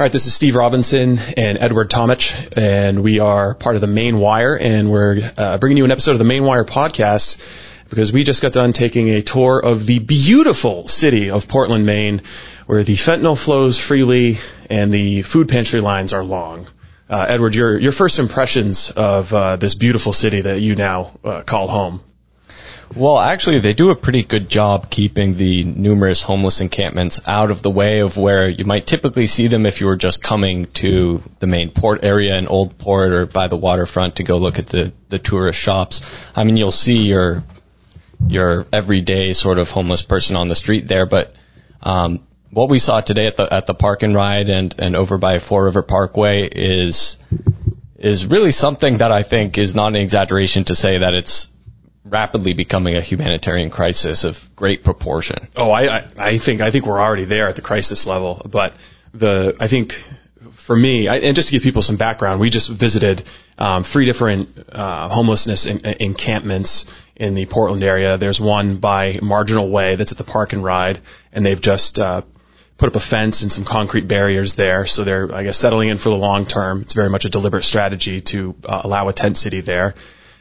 All right, this is Steve Robinson and Edward Tomic, and we are part of the Maine Wire, and we're uh, bringing you an episode of the Maine Wire podcast because we just got done taking a tour of the beautiful city of Portland, Maine, where the fentanyl flows freely and the food pantry lines are long. Uh, Edward, your your first impressions of uh, this beautiful city that you now uh, call home. Well, actually, they do a pretty good job keeping the numerous homeless encampments out of the way of where you might typically see them if you were just coming to the main port area in Old Port or by the waterfront to go look at the, the tourist shops. I mean, you'll see your your everyday sort of homeless person on the street there, but um, what we saw today at the at the park and ride and and over by Fore River Parkway is is really something that I think is not an exaggeration to say that it's rapidly becoming a humanitarian crisis of great proportion. Oh, I, I, I think I think we're already there at the crisis level, but the I think for me, I, and just to give people some background, we just visited um, three different uh, homelessness in, encampments in the Portland area. There's one by Marginal Way that's at the Park and Ride, and they've just uh, put up a fence and some concrete barriers there. So they're, I guess, settling in for the long term. It's very much a deliberate strategy to uh, allow a tent city there.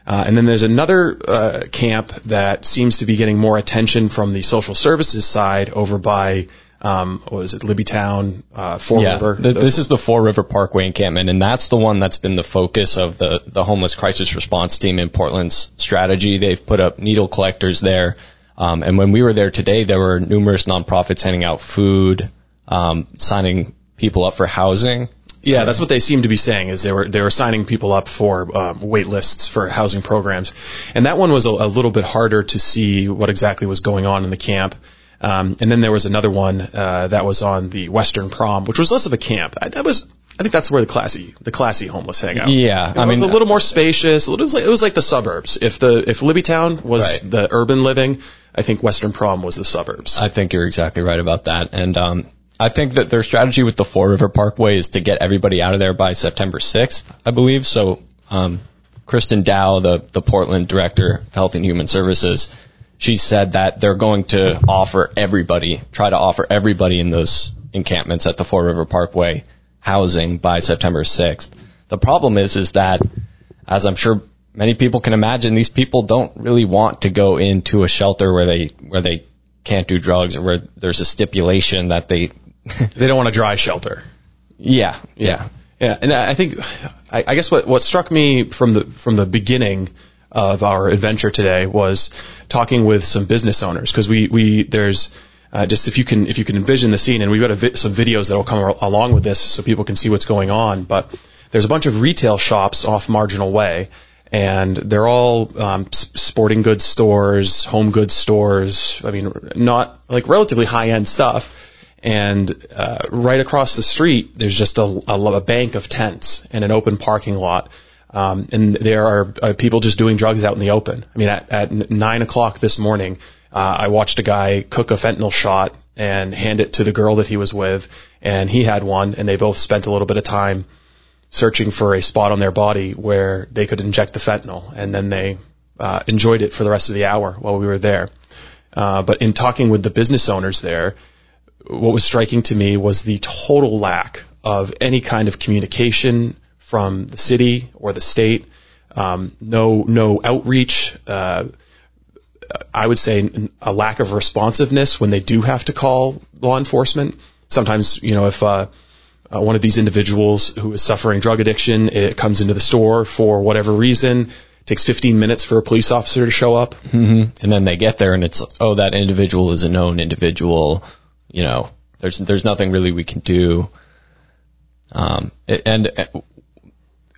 Uh, and then there's another uh, camp that seems to be getting more attention from the social services side over by um, what is it, Libbytown, uh, Fore yeah, River. The, this is the Fore River Parkway encampment, and that's the one that's been the focus of the the homeless crisis response team in Portland's strategy. They've put up needle collectors there, um, and when we were there today, there were numerous nonprofits handing out food, um, signing people up for housing. Yeah, that's what they seem to be saying is they were they were signing people up for um, wait lists for housing programs, and that one was a, a little bit harder to see what exactly was going on in the camp. Um, and then there was another one uh, that was on the Western Prom, which was less of a camp. I, that was I think that's where the classy the classy homeless hang out. Yeah, it I was mean a little more spacious. It was like it was like the suburbs. If the if Libbytown was Right. the urban living, I think Western Prom was the suburbs. I think you're exactly right about that. And um, I think that their strategy with the Fore River Parkway is to get everybody out of there by September 6th, I believe. So um, Kristen Dow, the, the Portland Director of Health and Human Services, she said that they're going to offer everybody, try to offer everybody in those encampments at the Fore River Parkway housing by September 6th. The problem is, is that, as I'm sure many people can imagine, these people don't really want to go into a shelter where they, where they can't do drugs or where there's a stipulation that they, they don't want a dry shelter. yeah, yeah. Yeah, and I think I, I guess what what struck me from the from the beginning of our adventure today was talking with some business owners because we we there's uh, just if you can if you can envision the scene and we've got a vi- some videos that will come al- along with this so people can see what's going on but there's a bunch of retail shops off Marginal Way and they're all um, sporting goods stores home goods stores I mean not like relatively high end stuff and uh, right across the street there's just a, a, a bank of tents and an open parking lot. Um, and there are uh, people just doing drugs out in the open. I mean at, at nine o'clock this morning uh, i watched a guy cook a fentanyl shot and hand it to the girl that he was with and he had one and they both spent a little bit of time searching for a spot on their body where they could inject the fentanyl and then they uh, enjoyed it for the rest of the hour while we were there. Uh, but in talking with the business owners there what was striking to me was the total lack of any kind of communication from the city or the state. Um, no, no outreach. Uh, I would say a lack of responsiveness when they do have to call law enforcement. Sometimes, you know, if uh, uh, one of these individuals who is suffering drug addiction, it comes into the store for whatever reason, takes 15 minutes for a police officer to show up. hmm And then they get there and it's, oh, that individual is a known individual. You know, there's, there's nothing really we can do. Um, and uh,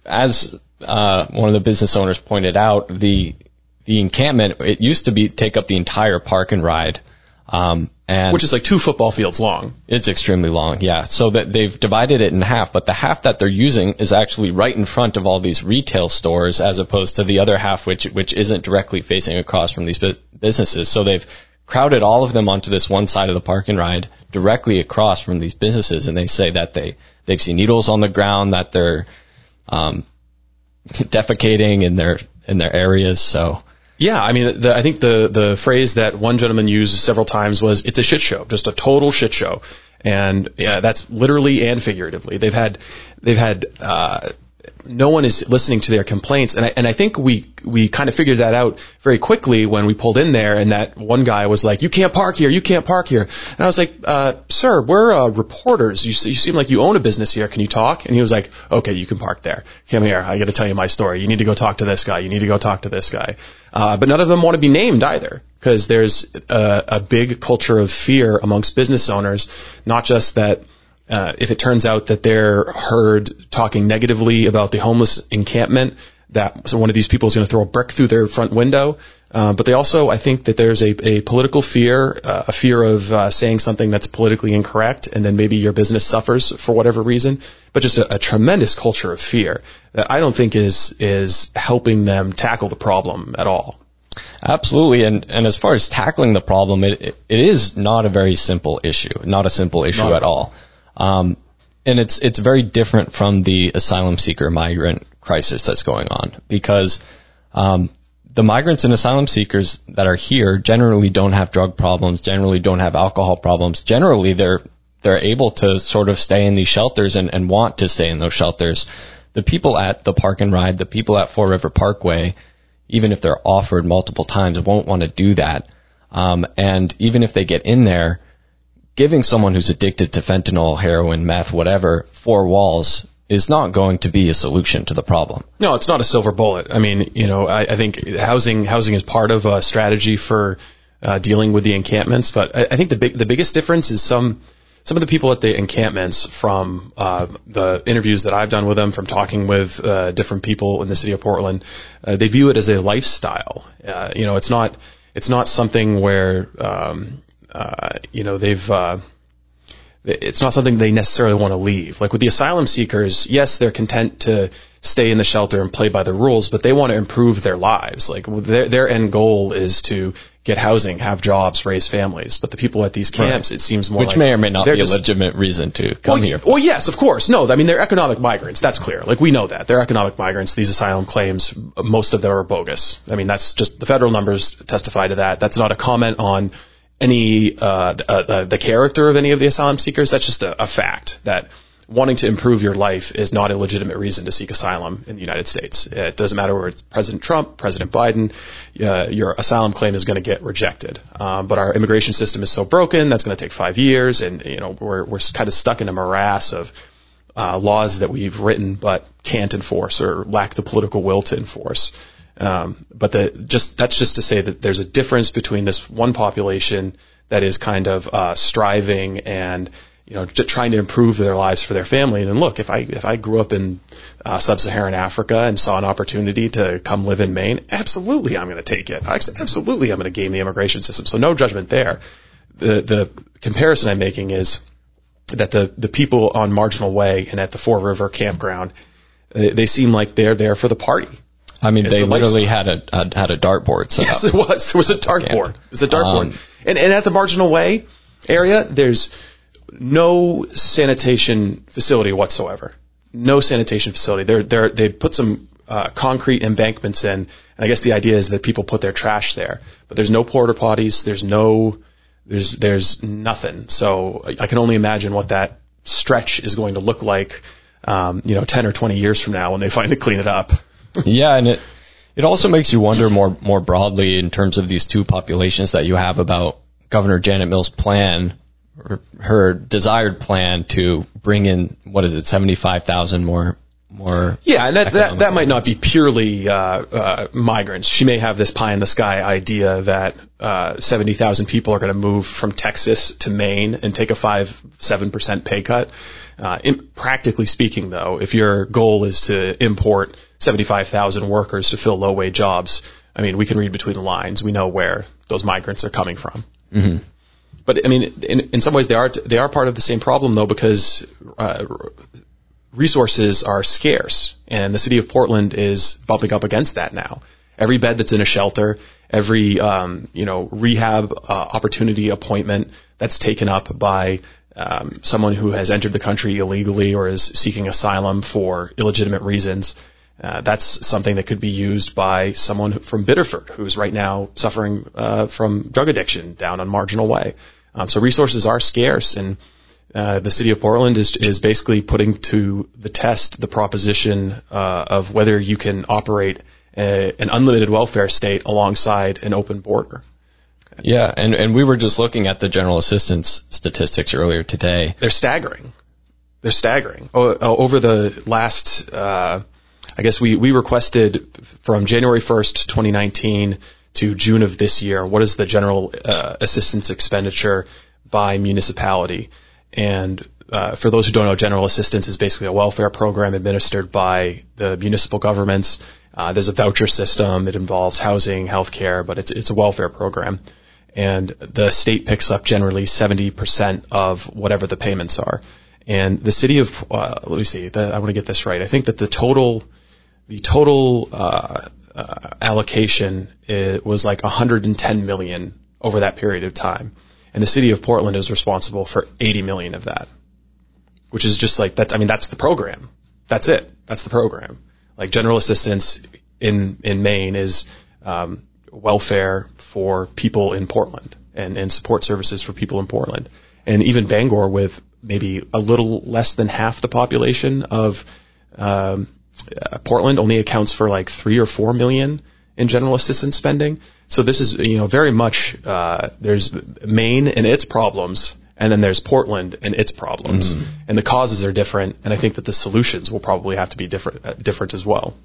as, uh, one of the business owners pointed out, the, the encampment, it used to be, take up the entire park and ride. Um, and Which is like two football fields long. It's extremely long, yeah. So that they've divided it in half, but the half that they're using is actually right in front of all these retail stores, as opposed to the other half, which which isn't directly facing across from these bu- businesses. So they've crowded all of them onto this one side of the park and ride, directly across from these businesses, and they say that they they've seen needles on the ground, that they're um, defecating in their in their areas. So Yeah, I mean, the, I think the the phrase that one gentleman used several times was "it's a shit show, just a total shit show." and yeah, that's literally and figuratively. They've had they've had uh, no one is listening to their complaints. And I, and I think we, we kind of figured that out very quickly when we pulled in there and that one guy was like, you can't park here, you can't park here. And I was like, uh, sir, we're, uh, reporters. You, you seem like you own a business here. Can you talk? And he was like, okay, you can park there. Come here. I got to tell you my story. You need to go talk to this guy. You need to go talk to this guy. Uh, but none of them want to be named either because there's a, a big culture of fear amongst business owners, not just that, uh, if it turns out that they're heard talking negatively about the homeless encampment, that so one of these people is going to throw a brick through their front window. Uh, but they also, I think that there's a, a political fear, uh, a fear of uh, saying something that's politically incorrect, and then maybe your business suffers for whatever reason. But just a, a tremendous culture of fear that I don't think is is helping them tackle the problem at all. Absolutely, and and as far as tackling the problem, it it is not a very simple issue, not a simple issue not at all. Um, and it's it's very different from the asylum seeker migrant crisis that's going on because um, the migrants and asylum seekers that are here generally don't have drug problems, generally don't have alcohol problems. Generally, they're they're able to sort of stay in these shelters and, and want to stay in those shelters. The people at the park and ride, the people at Fore River Parkway, even if they're offered multiple times, won't want to do that. Um, and even if they get in there, giving someone who's addicted to fentanyl, heroin, meth, whatever, four walls is not going to be a solution to the problem. No, it's not a silver bullet. I mean, you know, I, I think housing housing is part of a strategy for uh, dealing with the encampments, but I, I think the big the biggest difference is some some of the people at the encampments from uh, the interviews that I've done with them, from talking with uh, different people in the city of Portland, uh, they view it as a lifestyle. Uh, you know, it's not it's not something where um, uh, you know, they've, uh, it's not something they necessarily want to leave. Like with the asylum seekers, yes, they're content to stay in the shelter and play by the rules, but they want to improve their lives. Like their, their end goal is to get housing, have jobs, raise families. But the people at these camps, right. it seems more which like may or may not be just, a legitimate reason to come well, here. Well, yes, of course. No, I mean they're economic migrants. That's clear. Like we know that they're economic migrants. These asylum claims, most of them are bogus. I mean that's just the federal numbers testify to that. That's not a comment on any uh, uh, the character of any of the asylum seekers. That's just a, a, fact that wanting to improve your life is not a legitimate reason to seek asylum in the United States. It doesn't matter whether it's President Trump, President Biden, uh, your asylum claim is going to get rejected. Um, but our immigration system is so broken that's going to take five years, and you know we're we're kind of stuck in a morass of uh, laws that we've written but can't enforce or lack the political will to enforce. Um, but the, just that's just to say that there's a difference between this one population that is kind of uh, striving and you know trying to improve their lives for their families. And look, if I if I grew up in uh, sub-Saharan Africa and saw an opportunity to come live in Maine, absolutely I'm going to take it. Absolutely I'm going to game the immigration system. So no judgment there. The the comparison I'm making is that the the people on Marginal Way and at the Fore River campground, they, they seem like they're there for the party. I mean, it's they literally had a, a, had a dartboard. Set yes, up. it was. There was a dartboard. It was a dartboard. Um, and, and at the Marginal Way area, there's no sanitation facility whatsoever. No sanitation facility. They're, they're, they put some uh, concrete embankments in, and I guess the idea is that people put their trash there. But there's no porta potties. There's no, there's, there's nothing. So I can only imagine what that stretch is going to look like, um, you know, 10 or 20 years from now when they finally clean it up yeah, and it it also makes you wonder more more broadly in terms of these two populations that you have about Governor Janet Mills' plan, her, her desired plan to bring in what is it, seventy five thousand more more. Yeah, and that that, that might not be purely uh, uh, migrants. She may have this pie in the sky idea that uh, seventy thousand people are going to move from Texas to Maine and take a five seven percent pay cut. Uh, in, practically speaking, though, if your goal is to import 75,000 workers to fill low wage jobs, I mean, we can read between the lines. We know where those migrants are coming from. Mm-hmm. But I mean, in, in some ways, they are they are part of the same problem, though, because uh, resources are scarce, and the city of Portland is bumping up against that now. Every bed that's in a shelter, every um, you know rehab uh, opportunity appointment that's taken up by um, someone who has entered the country illegally or is seeking asylum for illegitimate reasons. Uh, that's something that could be used by someone from Biddeford who's right now suffering uh, from drug addiction down on Marginal Way. Um, so resources are scarce, and uh, the city of Portland is is basically putting to the test the proposition uh, of whether you can operate a, an unlimited welfare state alongside an open border. Yeah, and and we were just looking at the general assistance statistics earlier today. They're staggering. They're staggering. O- over the last, uh, I guess we we requested from January 1st, 2019 to June of this year. What is the general uh, assistance expenditure by municipality? And uh, for those who don't know, general assistance is basically a welfare program administered by the municipal governments. Uh, there's a voucher system. It involves housing, healthcare, but it's it's a welfare program, and the state picks up generally 70% of whatever the payments are. And the city of uh, let me see, the, I want to get this right. I think that the total the total uh, uh, allocation was like 110 million over that period of time and the city of Portland is responsible for 80 million of that, which is just like that. I mean, that's the program. That's it. That's the program. Like general assistance in in Maine is um, welfare for people in Portland and, and support services for people in Portland, and even Bangor with maybe a little less than half the population of um, uh, Portland only accounts for like three or four million in general assistance spending. So this is, you know, very much, uh, there's Maine and its problems, and then there's Portland and its problems. Mm-hmm. And the causes are different, and I think that the solutions will probably have to be different, uh, different as well.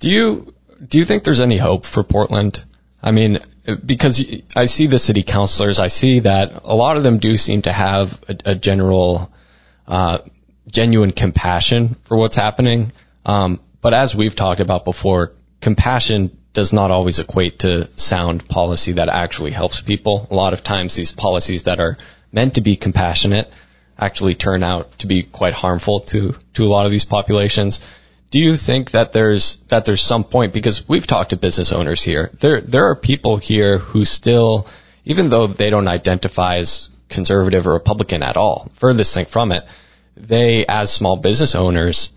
Do you, do you think there's any hope for Portland? I mean, because I see the city councilors, I see that a lot of them do seem to have a, a general, uh, genuine compassion for what's happening. Um, but as we've talked about before, compassion does not always equate to sound policy that actually helps people. A lot of times these policies that are meant to be compassionate actually turn out to be quite harmful to, to a lot of these populations. Do you think that there's, that there's some point, because we've talked to business owners here, there, there are people here who still, even though they don't identify as conservative or Republican at all, furthest thing from it, they, as small business owners,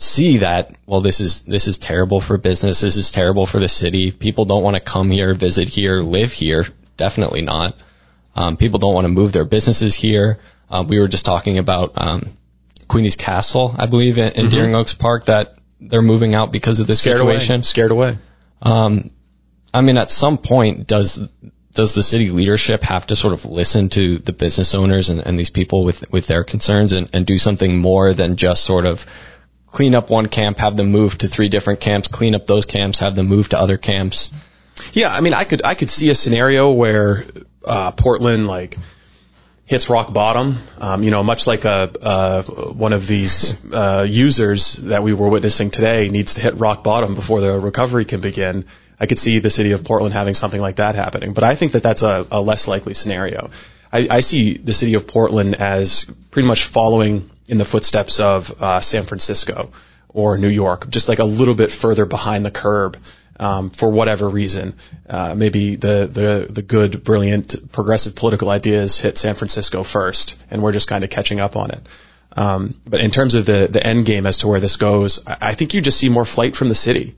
see that, well, this is, this is terrible for business. This is terrible for the city. People don't want to come here, visit here, live here. Definitely not. Um, people don't want to move their businesses here. Um, we were just talking about, um, Queenie's Castle, I believe, in, in mm-hmm. Deering Oaks Park that they're moving out because of this Scared situation. Away. Scared away. Um, I mean, at some point, does does the city leadership have to sort of listen to the business owners and, and these people with with their concerns and, and do something more than just sort of clean up one camp, have them move to three different camps, clean up those camps, have them move to other camps. Yeah, I mean, I could I could see a scenario where uh, Portland like hits rock bottom. Um, you know, much like a uh, one of these uh, users that we were witnessing today needs to hit rock bottom before the recovery can begin. I could see the city of Portland having something like that happening, but I think that that's a, a less likely scenario. I, I see the city of Portland as pretty much following in the footsteps of uh, San Francisco or New York, just like a little bit further behind the curb um, for whatever reason. Uh, maybe the, the the good, brilliant, progressive political ideas hit San Francisco first, and we're just kind of catching up on it. Um, but in terms of the the end game as to where this goes, I, think you just see more flight from the city.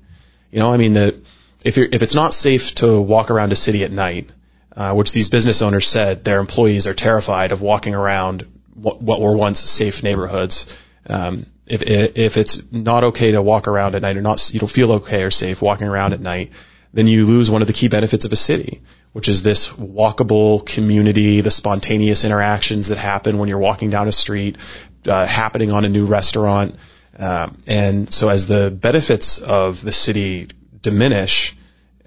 You know, I mean, the if you're, if it's not safe to walk around a city at night, uh, which these business owners said their employees are terrified of walking around what, what were once safe neighborhoods. Um, if if it's not okay to walk around at night or not, you don't feel okay or safe walking around at night, then you lose one of the key benefits of a city, which is this walkable community, the spontaneous interactions that happen when you're walking down a street, uh, happening on a new restaurant. Um, and so as the benefits of the city diminish,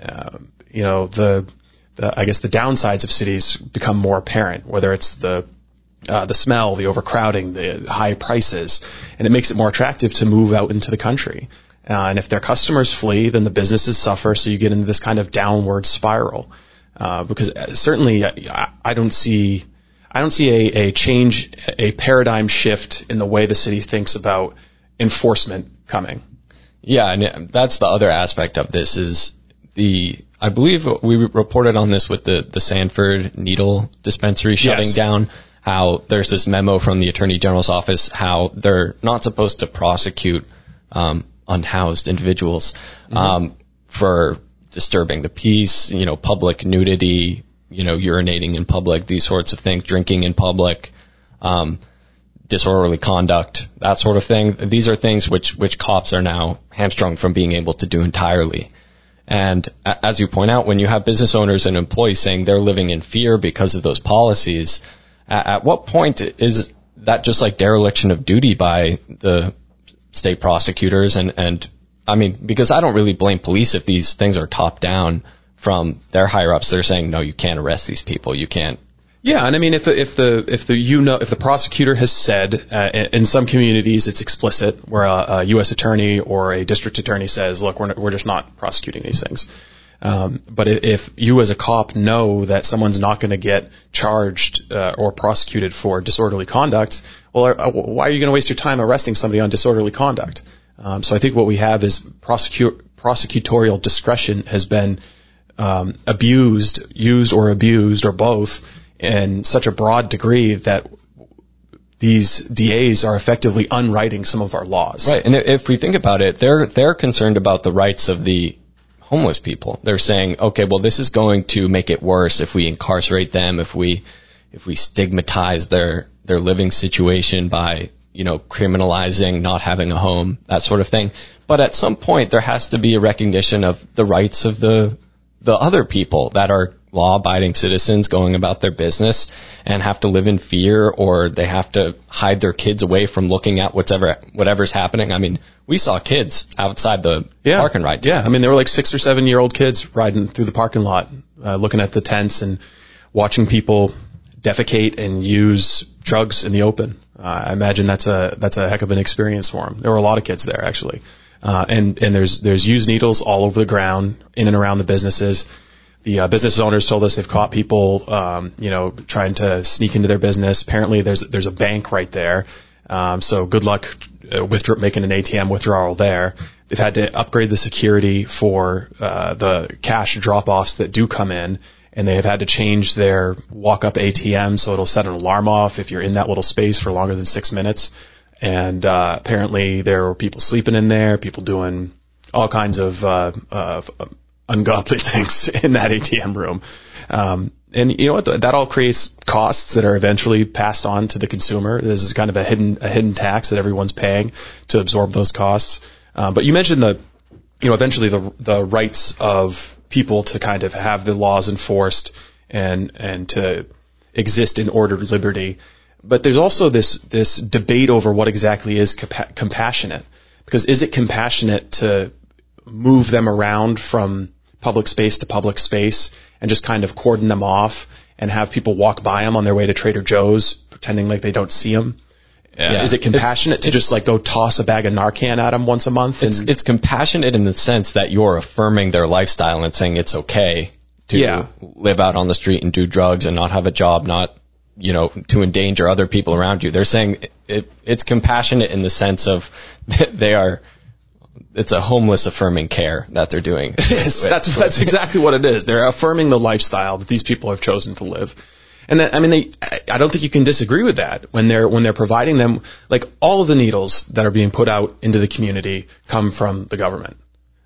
uh, you know, the, the, I guess the downsides of cities become more apparent, whether it's the uh, the smell, the overcrowding, the high prices, and it makes it more attractive to move out into the country. Uh, and if their customers flee, then the businesses suffer, so you get into this kind of downward spiral. Uh, because uh, certainly, I, I don't see, I don't see a, a change, a paradigm shift in the way the city thinks about enforcement coming. Yeah, and that's the other aspect of this is the I believe we reported on this with the the Sanford needle dispensary shutting yes. down how there's this memo from the attorney general's office how they're not supposed to prosecute um, unhoused individuals mm-hmm. um, for disturbing the peace, you know, public nudity, you know, urinating in public, these sorts of things, drinking in public. um, disorderly conduct, that sort of thing. These are things which which cops are now hamstrung from being able to do entirely. And as you point out, when you have business owners and employees saying they're living in fear because of those policies, at what point is that just like dereliction of duty by the state prosecutors and, and I mean, because I don't really blame police if these things are top down from their higher ups. They're saying, no, you can't arrest these people. You can't yeah, and I mean, if the, if the if the you know if the prosecutor has said uh, in some communities it's explicit, where a, a, U.S. attorney or a district attorney says, "Look, we're we're just not prosecuting these things." Um, but if you as a cop know that someone's not going to get charged uh, or prosecuted for disorderly conduct, well, uh, why are you going to waste your time arresting somebody on disorderly conduct? Um, so I think what we have is prosecu- prosecutorial discretion has been um, abused, used or abused or both in such a broad degree that these DAs are effectively unwriting some of our laws. Right. And if we think about it, they're, they're concerned about the rights of the homeless people. They're saying, okay, well, this is going to make it worse if we incarcerate them, if we, if we stigmatize their, their living situation by, you know, criminalizing not having a home, that sort of thing. But at some point, there has to be a recognition of the rights of the, the other people that are law abiding citizens going about their business and have to live in fear or they have to hide their kids away from looking at whatever whatever's happening. I mean, we saw kids outside the yeah. parking lot. Yeah, I mean, they were like six or seven year old kids riding through the parking lot, uh, looking at the tents and watching people defecate and use drugs in the open. Uh, I imagine that's a that's a heck of an experience for them. There were a lot of kids there actually, uh, and and there's there's used needles all over the ground in and around the businesses the uh, business owners told us they've caught people, um, you know, trying to sneak into their business. Apparently, there's there's a bank right there, um, so good luck uh, with making an ATM withdrawal there. They've had to upgrade the security for uh, the cash drop-offs that do come in, and they have had to change their walk-up ATM so it'll set an alarm off if you're in that little space for longer than six minutes. And uh, apparently, there were people sleeping in there, people doing all kinds of uh, uh, ungodly things in that ATM room. Um, and you know what? That all creates costs that are eventually passed on to the consumer. This is kind of a hidden a hidden tax that everyone's paying to absorb those costs. Um, but you mentioned the, you know, eventually the the rights of people to kind of have the laws enforced and and to exist in ordered liberty. But there's also this this debate over what exactly is compa- compassionate. Because is it compassionate to move them around from public space to public space and just kind of cordon them off and have people walk by them on their way to Trader Joe's pretending like they don't see them? Yeah. Is it compassionate it's, to just like go toss a bag of Narcan at them once a month? It's, it's compassionate in the sense that you're affirming their lifestyle and saying it's okay to yeah. live out on the street and do drugs and not have a job, not, you know, to endanger other people around you. They're saying it, it, it's compassionate in the sense of that they are it's a homeless affirming care that they're doing. yes, that's that's exactly what it is. They're affirming the lifestyle that these people have chosen to live. And that, I mean, they, I don't think you can disagree with that when they're, when they're providing them, like all of the needles that are being put out into the community come from the government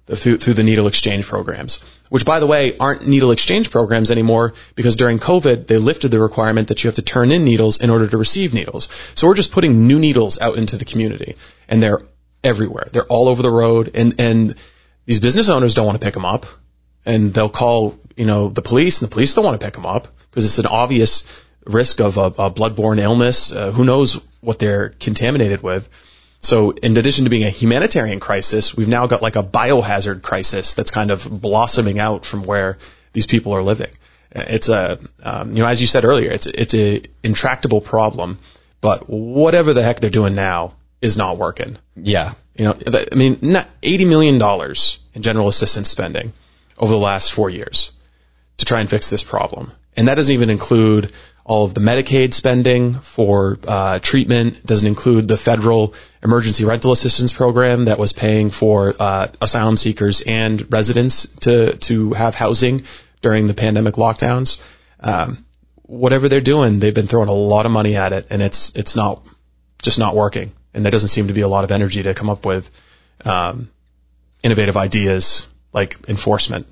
through, through the needle exchange programs, which by the way aren't needle exchange programs anymore because during COVID they lifted the requirement that you have to turn in needles in order to receive needles. So we're just putting new needles out into the community and they're everywhere. They're all over the road, and and these business owners don't want to pick them up, and they'll call you know the police, and the police don't want to pick them up because it's an obvious risk of a, a bloodborne illness. Uh, who knows what they're contaminated with? So in addition to being a humanitarian crisis, we've now got like a biohazard crisis that's kind of blossoming out from where these people are living. It's a, um, you know, as you said earlier, it's it's a intractable problem. But whatever the heck they're doing now, is not working. Yeah. You know, I mean, $80 million in general assistance spending over the last four years to try and fix this problem. And that doesn't even include all of the Medicaid spending for uh, treatment. Doesn't include the federal emergency rental assistance program that was paying for uh, asylum seekers and residents to to have housing during the pandemic lockdowns. Um, whatever they're doing, they've been throwing a lot of money at it, and it's it's not just not working and that doesn't seem to be a lot of energy to come up with um, innovative ideas like enforcement.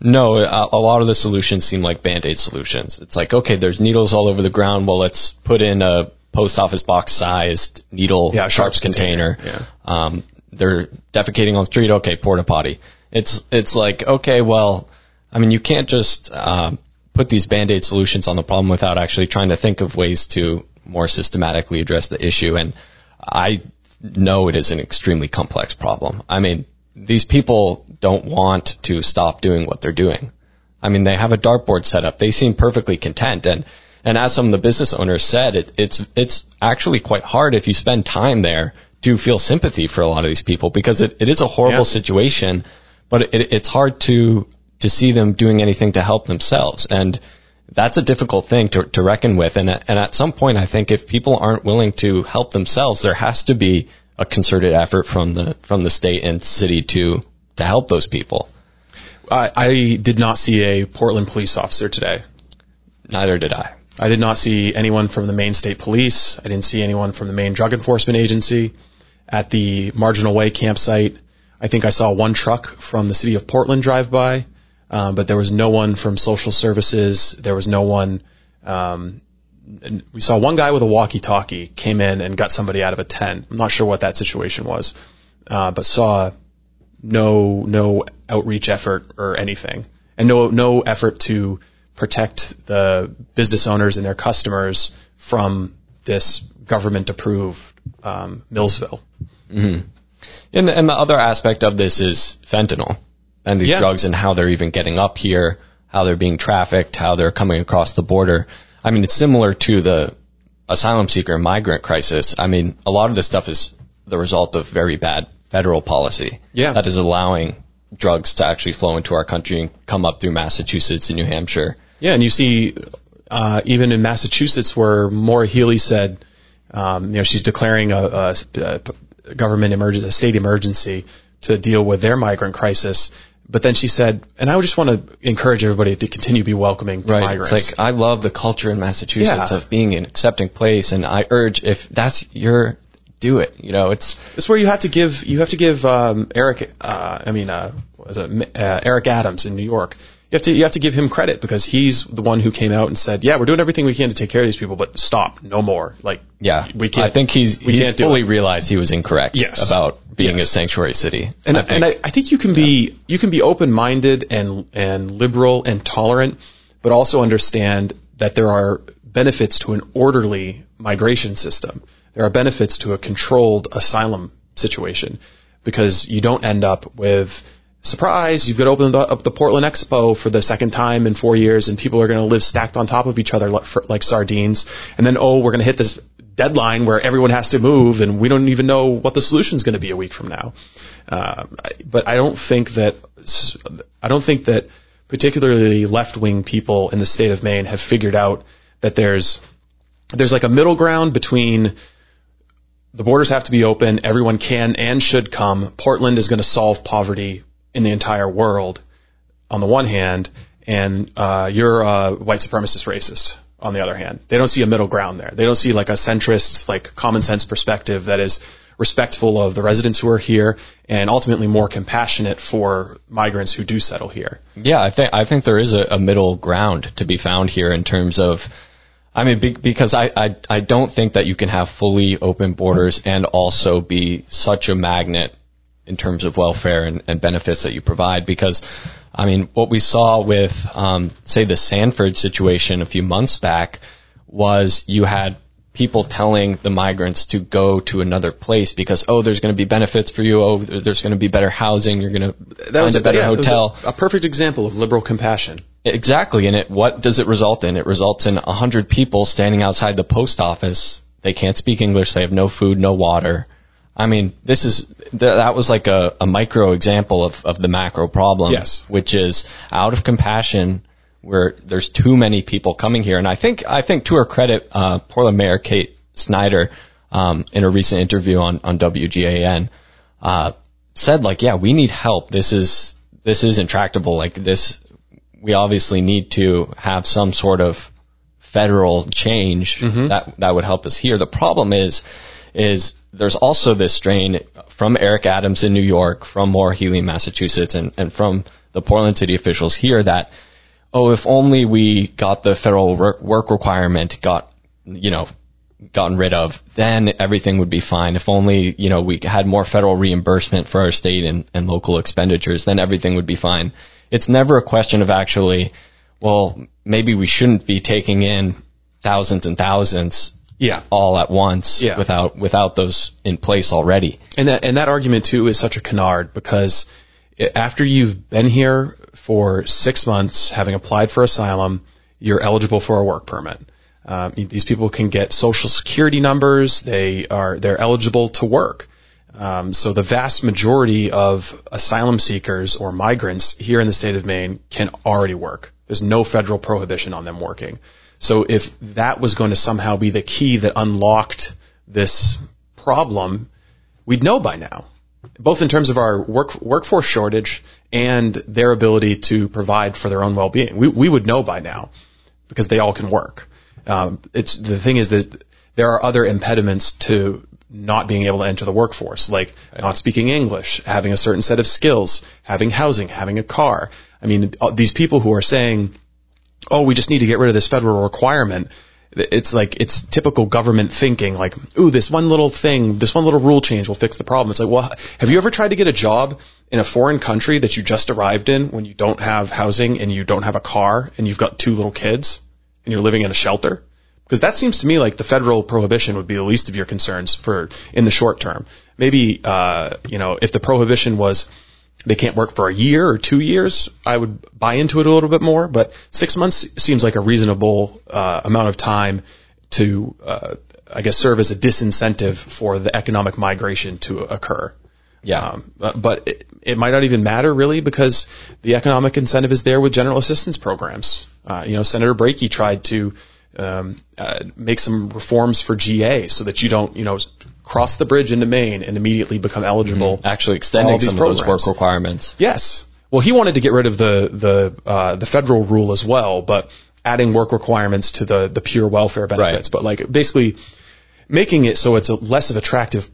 No, a, a, lot of the solutions seem like band-aid solutions. It's like, okay, there's needles all over the ground. Well, let's put in a post office box sized needle Yeah, sharps sharps container. container, Um, they're defecating on the street. Okay, porta potty. It's it's like okay, well, I mean, you can't just um, put these band aid solutions on the problem without actually trying to think of ways to more systematically address the issue. And I know it is an extremely complex problem. I mean, these people don't want to stop doing what they're doing. I mean, they have a dartboard set up. They seem perfectly content. And, and as some of the business owners said, it, it's, it's actually quite hard if you spend time there to feel sympathy for a lot of these people because it, it is a horrible Yeah. situation, but it, it's hard to, to see them doing anything to help themselves. And that's a difficult thing to, to reckon with. And, and at some point, I think if people aren't willing to help themselves, there has to be a concerted effort from the, from the state and city to, to help those people. I, I did not see a Portland police officer today. Neither did I. I did not see anyone from the Maine State Police. I didn't see anyone from the Maine Drug Enforcement Agency. At the Marginal Way campsite, I think I saw one truck from the city of Portland drive by, um, but there was no one from social services. There was no one. Um, we saw one guy with a walkie-talkie came in and got somebody out of a tent. I'm not sure what that situation was, uh, but saw no no outreach effort or anything, and no no effort to protect the business owners and their customers from this government approved um, Millsville. And the, and the other aspect of this is fentanyl and these Yeah. drugs and how they're even getting up here, how they're being trafficked, how they're coming across the border. I mean, it's similar to the asylum seeker and migrant crisis. I mean, a lot of this stuff is the result of very bad federal policy. Yeah. That is allowing drugs to actually flow into our country and come up through Massachusetts and New Hampshire. Yeah, and you see, uh, even in Massachusetts, where Maura Healey said, um, you know, she's declaring a, a, a government emergency, a state emergency to deal with their migrant crisis. But then she said, and I would just want to encourage everybody to continue to be welcoming to migrants. It's like I love the culture in Massachusetts Yeah. of being an accepting place, and I urge if that's your do it. You know, it's It's where you have to give you have to give um, Eric uh, I mean uh, was it, uh, Eric Adams in New York. You have to you have to give him credit because he's the one who came out and said, "Yeah, we're doing everything we can to take care of these people, but stop, no more." Like, yeah. we can't. I think he's we he's fully realized he was incorrect Yes. about being Yes. a sanctuary city. And I and I, I think you can be you can be open minded and and liberal and tolerant, but also understand that there are benefits to an orderly migration system. There are benefits to a controlled asylum situation because you don't end up with surprise. You've got to open up the Portland Expo for the second time in four years, and people are going to live stacked on top of each other like sardines. And then oh, we're going to hit this deadline where everyone has to move, and we don't even know what the solution is going to be a week from now. Uh, but I don't think that I don't think that particularly left-wing people in the state of Maine have figured out that there's there's like a middle ground between the borders have to be open, everyone can and should come. Portland is going to solve poverty in the entire world on the one hand, and uh, you're a white supremacist racist on the other hand. They don't see a middle ground there. They don't see like a centrist, like common sense perspective that is respectful of the residents who are here and ultimately more compassionate for migrants who do settle here. Yeah, I think I think there is a, a middle ground to be found here in terms of. I mean, be, because I, I I don't think that you can have fully open borders and also be such a magnet in terms of welfare and, and benefits that you provide. Because, I mean, what we saw with, um, say, the Sanford situation a few months back was you had people telling the migrants to go to another place because oh there's going to be benefits for you oh there's going to be better housing you're going to that find a better yeah, hotel a, a perfect example of liberal compassion. Exactly, and it what does it result in? It results in a hundred people standing outside the post office. They can't speak English. They have no food, no water. I mean, this is th- that was like a, a micro example of, of the macro problem. Yes. which is out of compassion, where there's too many people coming here. And I think I think to her credit, uh, Portland Mayor Kate Snyder, um, in a recent interview on on WGAN, uh, said like, yeah, we need help. This is this is intractable. Like this, we obviously need to have some sort of federal change that that would help us here. The problem is is there's also this strain from Eric Adams in New York, from Maura Healey in Massachusetts, and, and from the Portland city officials here that, oh, if only we got the federal work requirement, got, you know, gotten rid of, then everything would be fine. If only, you know, we had more federal reimbursement for our state and, and local expenditures, then everything would be fine. It's never a question of actually, well, maybe we shouldn't be taking in thousands and thousands Yeah. all at once Yeah. without without those in place already. And that and that argument too is such a canard because after you've been here for six months, having applied for asylum, you're eligible for a work permit. Um, these people can get social security numbers. They are they're eligible to work. Um, so the vast majority of asylum seekers or migrants here in the state of Maine can already work. There's no federal prohibition on them working. So if that was going to somehow be the key that unlocked this problem, we'd know by now, both in terms of our work, workforce shortage and their ability to provide for their own well-being. We, we would know by now because they all can work. Um, it's the thing is that there are other impediments to not being able to enter the workforce, like not speaking English, having a certain set of skills, having housing, having a car. I mean, uh, these people who are saying, "Oh, we just need to get rid of this federal requirement." It's like it's typical government thinking, like, "Ooh, this one little thing, this one little rule change will fix the problem." It's like, well, have you ever tried to get a job in a foreign country that you just arrived in when you don't have housing and you don't have a car and you've got two little kids and you're living in a shelter? Because that seems to me like the federal prohibition would be the least of your concerns for in the short term. Maybe uh, you know if the prohibition was they can't work for a year or two years, I would buy into it a little bit more. But six months seems like a reasonable uh, amount of time to, uh, I guess, serve as a disincentive for the economic migration to occur. Yeah. Um, but it, it might not even matter really because the economic incentive is there with general assistance programs. Uh, you know, Senator Brakey tried to um, uh, make some reforms for GA so that you don't, you know, cross the bridge into Maine and immediately become eligible. Actually All extending these some of those work requirements. Yes. Well, he wanted to get rid of the the uh, the federal rule as well, but adding work requirements to the the pure welfare benefits. Right. But like basically making it so it's a less of attractive.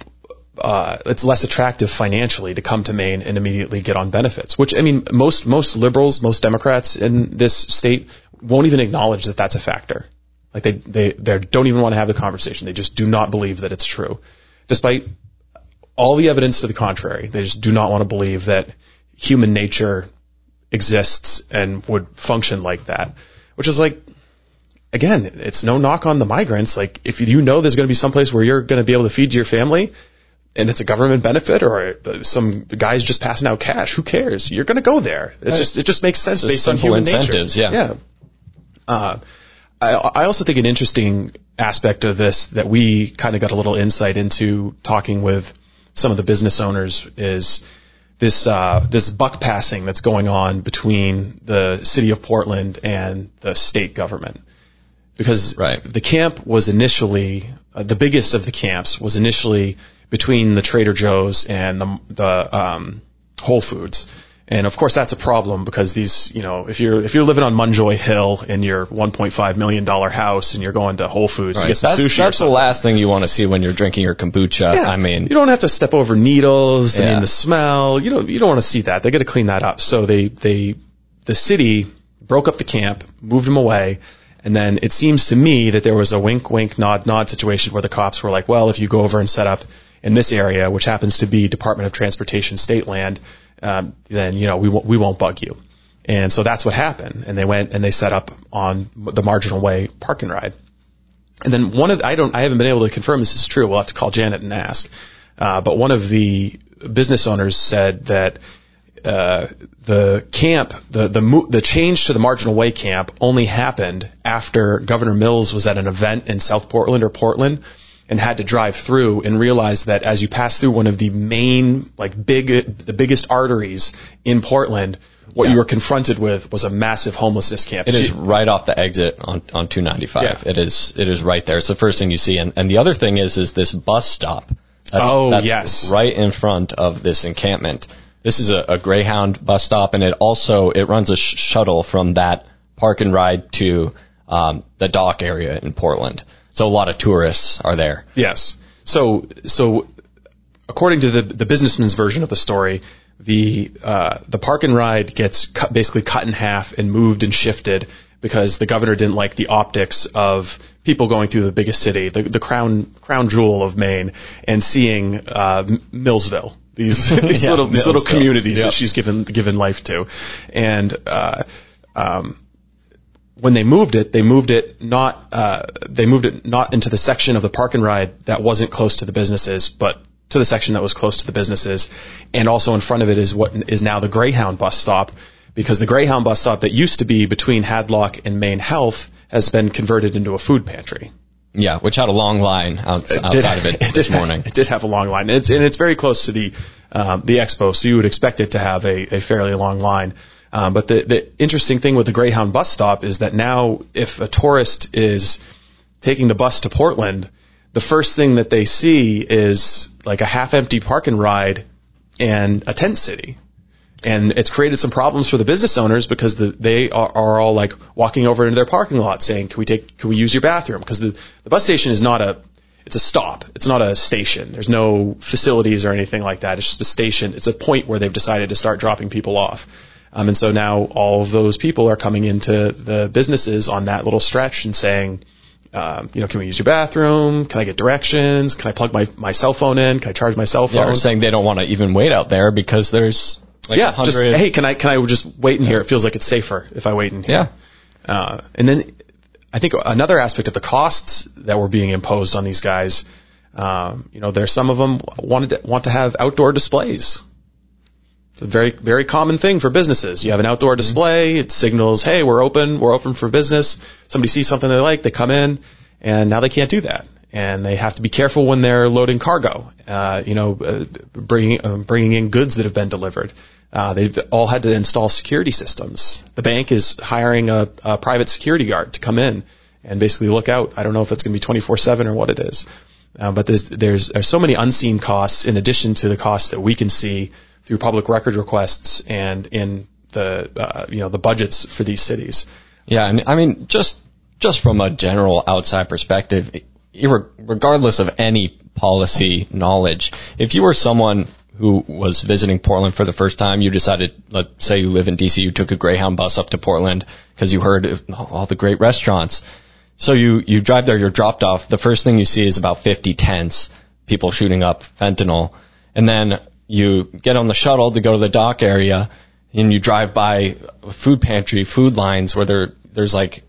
Uh, it's less attractive financially to come to Maine and immediately get on benefits. Which I mean, most most liberals, most Democrats in this state won't even acknowledge that that's a factor. Like they they they don't even want to have the conversation. They just do not believe that it's true, despite all the evidence to the contrary. They just do not want to believe that human nature exists and would function like that. Which is like, again, it's no knock on the migrants. Like, if you know there's going to be someplace where you're going to be able to feed your family, and it's a government benefit, or some guy's just passing out cash, who cares? You're going to go there. It just it just makes sense based on human incentives, nature. yeah. Yeah. Uh, I, I also think an interesting aspect of this that we kind of got a little insight into talking with some of the business owners is this uh, this buck passing that's going on between the city of Portland and the state government. Because Right. the camp was initially uh, the biggest of the camps was initially between the Trader Joe's and the the um, Whole Foods. And of course that's a problem because these, you know, if you're if you're living on Munjoy Hill in your 1.5 million dollar house and you're going to Whole Foods to Right. get some That's, sushi, that's the last thing you want to see when you're drinking your kombucha. yeah. I mean, you don't have to step over needles. I mean, the smell. You don't. You don't want to see that. They got to clean that up. So they they the city broke up the camp, moved them away, and then it seems to me that there was a wink, wink, nod, nod situation where the cops were like, well, if you go over and set up in this area, which happens to be Department of Transportation state land, um, then you know we won't we won't bug you. And so that's what happened. And they went and they set up on the marginal way park and ride. And then one of I don't I haven't been able to confirm this is true. We'll have to call Janet and ask. Uh, but one of the business owners said that uh, the camp, the the the change to the marginal way camp only happened after Governor Mills was at an event in South Portland or Portland and had to drive through and realize that as you pass through one of the main like big the biggest arteries in Portland, what you were confronted with was a massive homelessness camp. It is right off the exit on, on 295. Yeah. It is it is right there. It's the first thing you see. And, and the other thing is is this bus stop. That's, Oh, that's yes. right in front of this encampment. This is a, a Greyhound bus stop, and it also it runs a sh- shuttle from that park and ride to um, the dock area in Portland. So a lot of tourists are there. Yes. So so according to the the businessman's version of the story, the uh, the park and ride gets cut, basically cut in half and moved and shifted because the governor didn't like the optics of people going through the biggest city, the, the crown crown jewel of Maine, and seeing uh, Millsville, these these Yeah, little these little communities Yep. that she's given given life to, and uh, um, when they moved it, they moved it not uh, they moved it not into the section of the park and ride that wasn't close to the businesses, but to the section that was close to the businesses, and also in front of it is what is now the Greyhound bus stop, because the Greyhound bus stop that used to be between Hadlock and Maine Health has been converted into a food pantry. Yeah, which had a long line outs- outside of it, this did, morning. It did have a long line, and it's, and it's very close to the um, the expo, so you would expect it to have a, a fairly long line. Um, but the the interesting thing with the Greyhound bus stop is that now, if a tourist is taking the bus to Portland, the first thing that they see is like a half-empty park and ride and a tent city. And it's created some problems for the business owners because the, they are, are all like walking over into their parking lot saying, "Can we take? Can we use your bathroom?" Because the, the bus station is not a it's a stop. It's not a station. There's no facilities or anything like that. It's just a station. It's a point where they've decided to start dropping people off. Um, and so now all of those people are coming into the businesses on that little stretch and saying, um, you know, can we use your bathroom? Can I get directions? Can I plug my, my cell phone in? Can I charge my cell phone? or saying they don't want to even wait out there because there's like yeah, 100 just hey, can I can I just wait in here? It feels like it's safer if I wait in here. Yeah. Uh, and then I think another aspect of the costs that were being imposed on these guys, um, you know, there's some of them wanted to, want to have outdoor displays. Very very common thing for businesses. You have an outdoor display. It signals, hey, we're open. We're open for business. Somebody sees something they like, they come in, and now they can't do that. And they have to be careful when they're loading cargo. Uh, you know, uh, bringing um, bringing in goods that have been delivered. Uh, they've all had to install security systems. The bank is hiring a, a private security guard to come in and basically look out. I don't know if it's going to be 24/7 or what it is, uh, but there's, there's there's so many unseen costs in addition to the costs that we can see through public record requests and in the uh, you know the budgets for these cities. Yeah, and I mean, just just from a general outside perspective, regardless of any policy knowledge, if you were someone who was visiting Portland for the first time, you decided, let's say you live in DC, you took a Greyhound bus up to Portland because you heard all the great restaurants. So you you drive there, you're dropped off. The first thing you see is about 50 tents, people shooting up fentanyl, and then you get on the shuttle to go to the dock area, and you drive by food pantry, food lines where there there's like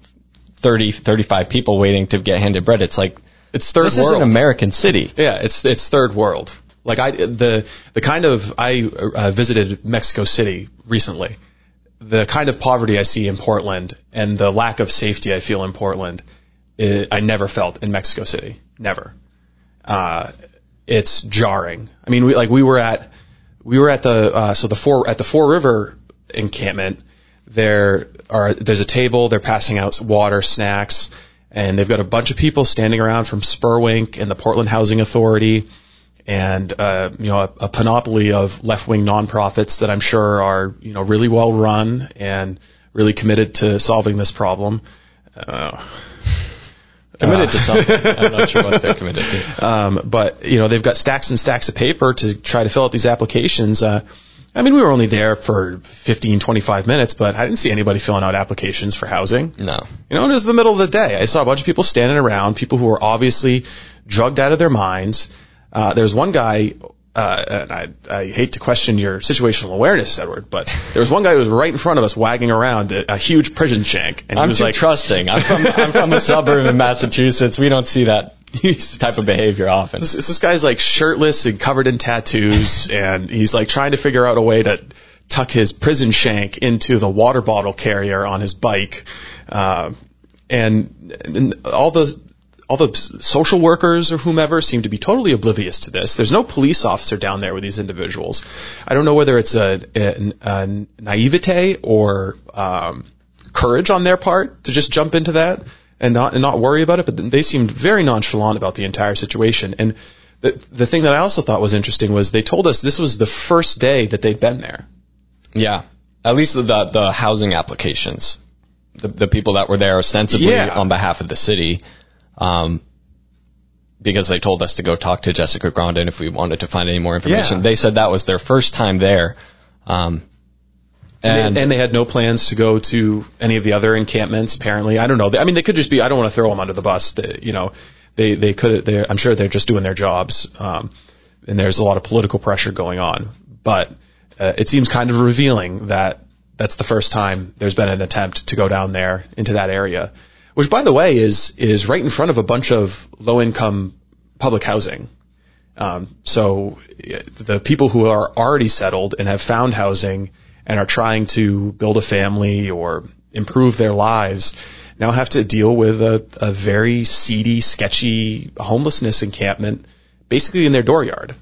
30, 35 people waiting to get handed bread. It's like It's third this world. is an American city. Yeah, it's it's third world. Like I the the kind of I uh, visited Mexico City recently. The kind of poverty I see in Portland and the lack of safety I feel in Portland, i I never felt in Mexico City. Never. Uh, it's jarring. I mean, we like we were at we were at the uh, so the Fore at the Fore River encampment. There are there's a table. They're passing out water, snacks, and they've got a bunch of people standing around from Spurwink and the Portland Housing Authority, and uh, you know a, a panoply of left-wing nonprofits that I'm sure are you know really well run and really committed to solving this problem. Uh, Committed to something. I'm not sure what they're committed to. um, but you know they've got stacks and stacks of paper to try to fill out these applications. Uh, I mean, we were only there for 15, 25 minutes, but I didn't see anybody filling out applications for housing. No. You know, it was the middle of the day. I saw a bunch of people standing around, people who were obviously drugged out of their minds. Uh, there's one guy, uh, and I, I hate to question your situational awareness, Edward, but there was one guy who was right in front of us wagging around a, a huge prison shank. And he I'm was too like, trusting. I'm from I'm from a suburb in Massachusetts. We don't see that type of behavior often. this, this guy's like shirtless and covered in tattoos, and he's like trying to figure out a way to tuck his prison shank into the water bottle carrier on his bike, uh, and, and all the all the social workers or whomever seem to be totally oblivious to this. There's no police officer down there with these individuals. I don't know whether it's a, a, a naivete or um, courage on their part to just jump into that and not and not worry about it. But they seemed very nonchalant about the entire situation. And the the thing that I also thought was interesting was they told us this was the first day that they'd been there. Yeah. At least the the housing applications, the the people that were there ostensibly Yeah. on behalf of the city, um, because they told us to go talk to Jessica Grondin if we wanted to find any more information. Yeah. They said that was their first time there, um, And, and, they had no plans to go to any of the other encampments. Apparently, I don't know. I mean, they could just be. I don't want to throw them under the bus. They, you know, they they could. I'm sure they're just doing their jobs. Um, and there's a lot of political pressure going on. But uh, it seems kind of revealing that that's the first time there's been an attempt to go down there into that area, which, by the way, is is right in front of a bunch of low income public housing. Um, so the people who are already settled and have found housing and are trying to build a family or improve their lives now have to deal with a, a very seedy, sketchy homelessness encampment basically in their dooryard,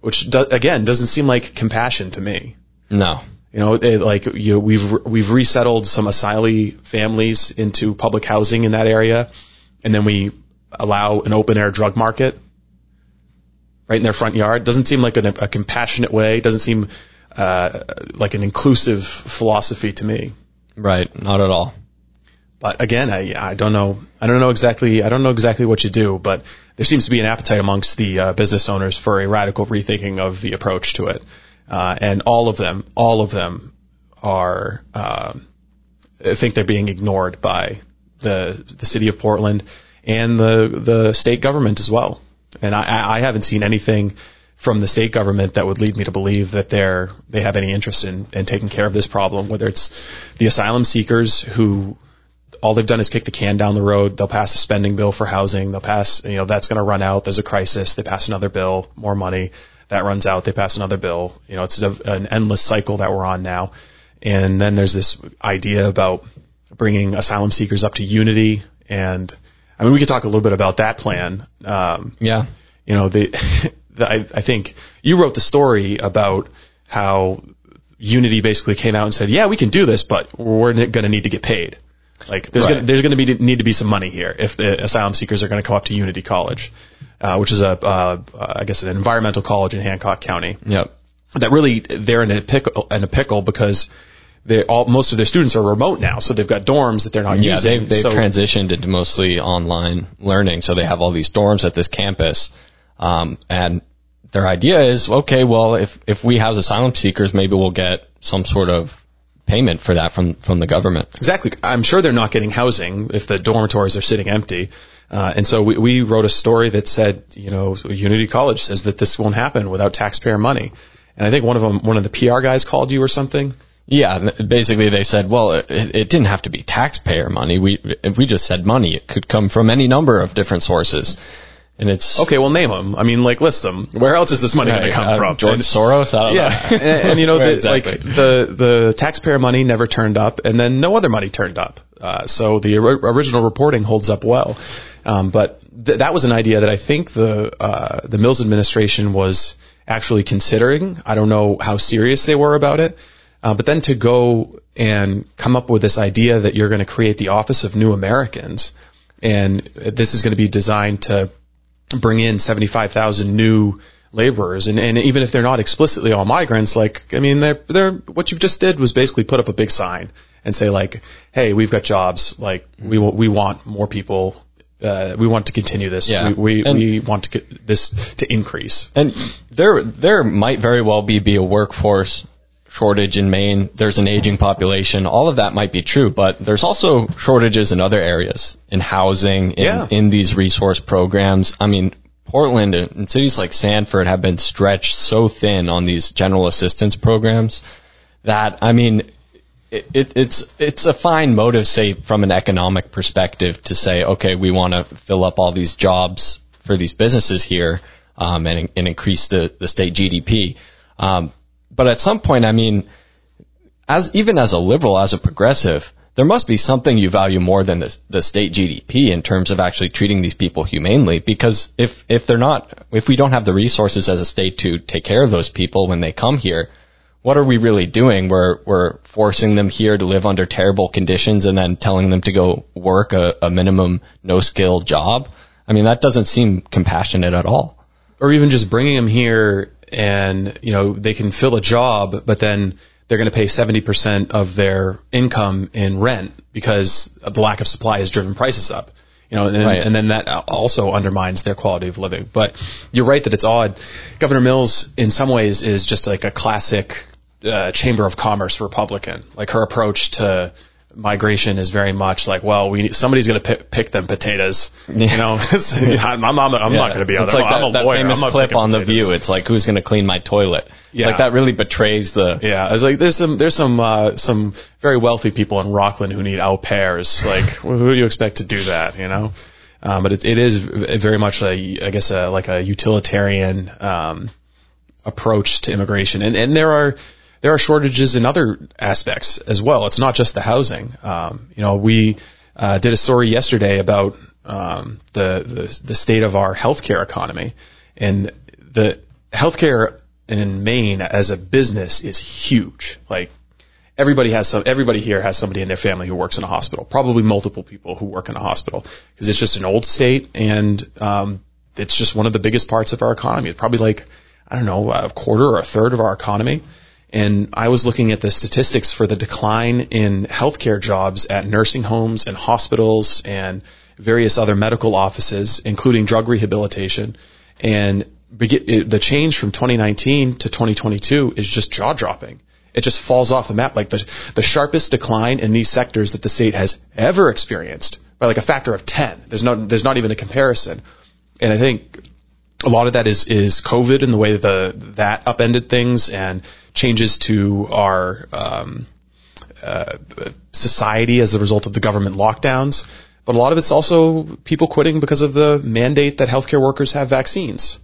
which do, again doesn't seem like compassion to me. No. You know, it, like you, we've we've resettled some asylee families into public housing in that area, and then we allow an open air drug market right in their front yard. Doesn't seem like a, a compassionate way. Doesn't seem uh, like an inclusive philosophy to me. Right. Not at all. But again, I I don't know I don't know exactly I don't know exactly what you do, but there seems to be an appetite amongst the uh, business owners for a radical rethinking of the approach to it, uh, and all of them all of them are uh, think they're being ignored by the the city of Portland and the the state government as well. And I, I haven't seen anything from the state government that would lead me to believe that they're they have any interest in, in taking care of this problem. Whether it's the asylum seekers who all they've done is kick the can down the road. They'll pass a spending bill for housing. They'll pass, you know, that's going to run out. There's a crisis. They pass another bill, more money. That runs out. They pass another bill. You know, it's a, an endless cycle that we're on now. And then there's this idea about bringing asylum seekers up to Unity. And I mean, we could talk a little bit about that plan. Um, yeah. You know, the, the I, I think you wrote the story about how Unity basically came out and said, yeah, we can do this, but we're going to need to get paid. Like there's right. gonna, there's going to be need to be some money here if the asylum seekers are going to come up to Unity College, uh, which is a uh, I guess an environmental college in Hancock County. Yep. That really they're in a pickle in a pickle because they all most of their students are remote now, so they've got dorms that they're not yeah, using. Yeah, they've, they've so, transitioned into mostly online learning, so they have all these dorms at this campus, um, and their idea is okay. Well, if if we house asylum seekers, maybe we'll get some sort of payment for that from from the government. Exactly. I'm sure they're not getting housing if the dormitories are sitting empty. Uh, and so we, we wrote a story that said, you know, Unity College says that this won't happen without taxpayer money. And I think one of them, one of the PR guys called you or something. Yeah, basically they said, well, it, it didn't have to be taxpayer money. We if we just said money, it could come from any number of different sources. And it's okay. Well, name them. I mean, like list them. Where else is this money right, going to come uh, from? George and, Soros. I don't yeah, know. and, and, you know, the, exactly. like the the taxpayer money never turned up, and then no other money turned up. Uh, so the or- original reporting holds up well. Um, but th- that was an idea that I think the uh, the Mills administration was actually considering. I don't know how serious they were about it. Uh, but then to go and come up with this idea that you're going to create the Office of New Americans, and this is going to be designed to bring in 75,000 new laborers. And, and even if they're not explicitly all migrants, like, I mean, they're, they're, what you just did was basically put up a big sign and say like, hey, we've got jobs. Like, we, we want more people. Uh, we want to continue this. Yeah. We, we, we want to get this to increase. And there, there might very well be, be a workforce shortage in Maine. There's an aging population. All of that might be true, but there's also shortages in other areas, in housing, in, yeah. in these resource programs. I mean, Portland and cities like Sanford have been stretched so thin on these general assistance programs that, I mean, it, it, it's it's a fine motive, say from an economic perspective, to say, okay, we want to fill up all these jobs for these businesses here um, and, and increase the, the state GDP. Um, but at some point, I mean, as even as a liberal, as a progressive, there must be something you value more than the, the state GDP in terms of actually treating these people humanely. Because if if they're not, if we don't have the resources as a state to take care of those people when they come here, what are we really doing? We're we're forcing them here to live under terrible conditions and then telling them to go work a, a minimum no skill job. I mean, that doesn't seem compassionate at all. Or even just bringing them here and you know they can fill a job, but then they're going to pay 70% of their income in rent because the lack of supply has driven prices up. You know, and, right. and then that also undermines their quality of living. But you're right that it's odd. Governor Mills, in some ways, is just like a classic uh, Chamber of Commerce Republican. Like her approach to migration is very much like, well, we somebody's going to pick, pick them potatoes. You know, I'm, I'm, I'm, Yeah. not going to be out It's there. like I'm that, a that famous I'm clip on the. View. It's like who's going to clean my toilet. It's Yeah. like that really betrays the. Yeah, I was like, there's some, there's some, uh, some very wealthy people in Rockland who need au pairs. Like, who do you expect to do that? You know, um, but it, it is very much a, I guess, a, like a utilitarian um, approach to immigration, and and there are there are shortages in other aspects as well. It's not just the housing. Um, you know, we uh, did a story yesterday about um, the, the the state of our healthcare economy, and the healthcare in Maine as a business is huge. Like everybody has some, everybody here has somebody in their family who works in a hospital, probably multiple people who work in a hospital because it's just an old state and, um, it's just one of the biggest parts of our economy. It's probably like, I don't know, a quarter or a third of our economy. And I was looking at the statistics for the decline in healthcare jobs at nursing homes and hospitals and various other medical offices, including drug rehabilitation. And the change from 2019 to 2022 is just jaw dropping. It just falls off the map. Like the, the sharpest decline in these sectors that the state has ever experienced by like a factor of 10. There's no, there's not even a comparison. And I think a lot of that is is COVID and the way the that upended things and changes to our um, uh, society as a result of the government lockdowns. But a lot of it's also people quitting because of the mandate that healthcare workers have vaccines.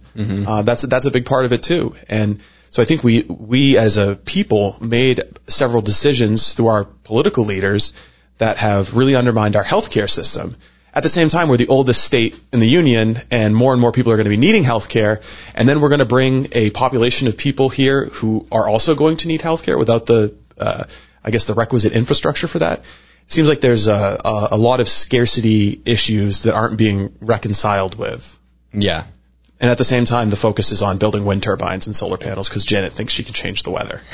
Uh, that's that's a big part of it too. And so I think we we as a people made several decisions through our political leaders that have really undermined our healthcare system. At the same time, we're the oldest state in the union, and more and more people are going to be needing healthcare. And then we're going to bring a population of people here who are also going to need healthcare without the, uh, I guess, the requisite infrastructure for that. It seems like there's a, a, a lot of scarcity issues that aren't being reconciled with. Yeah. And at the same time, the focus is on building wind turbines and solar panels because Janet thinks she can change the weather.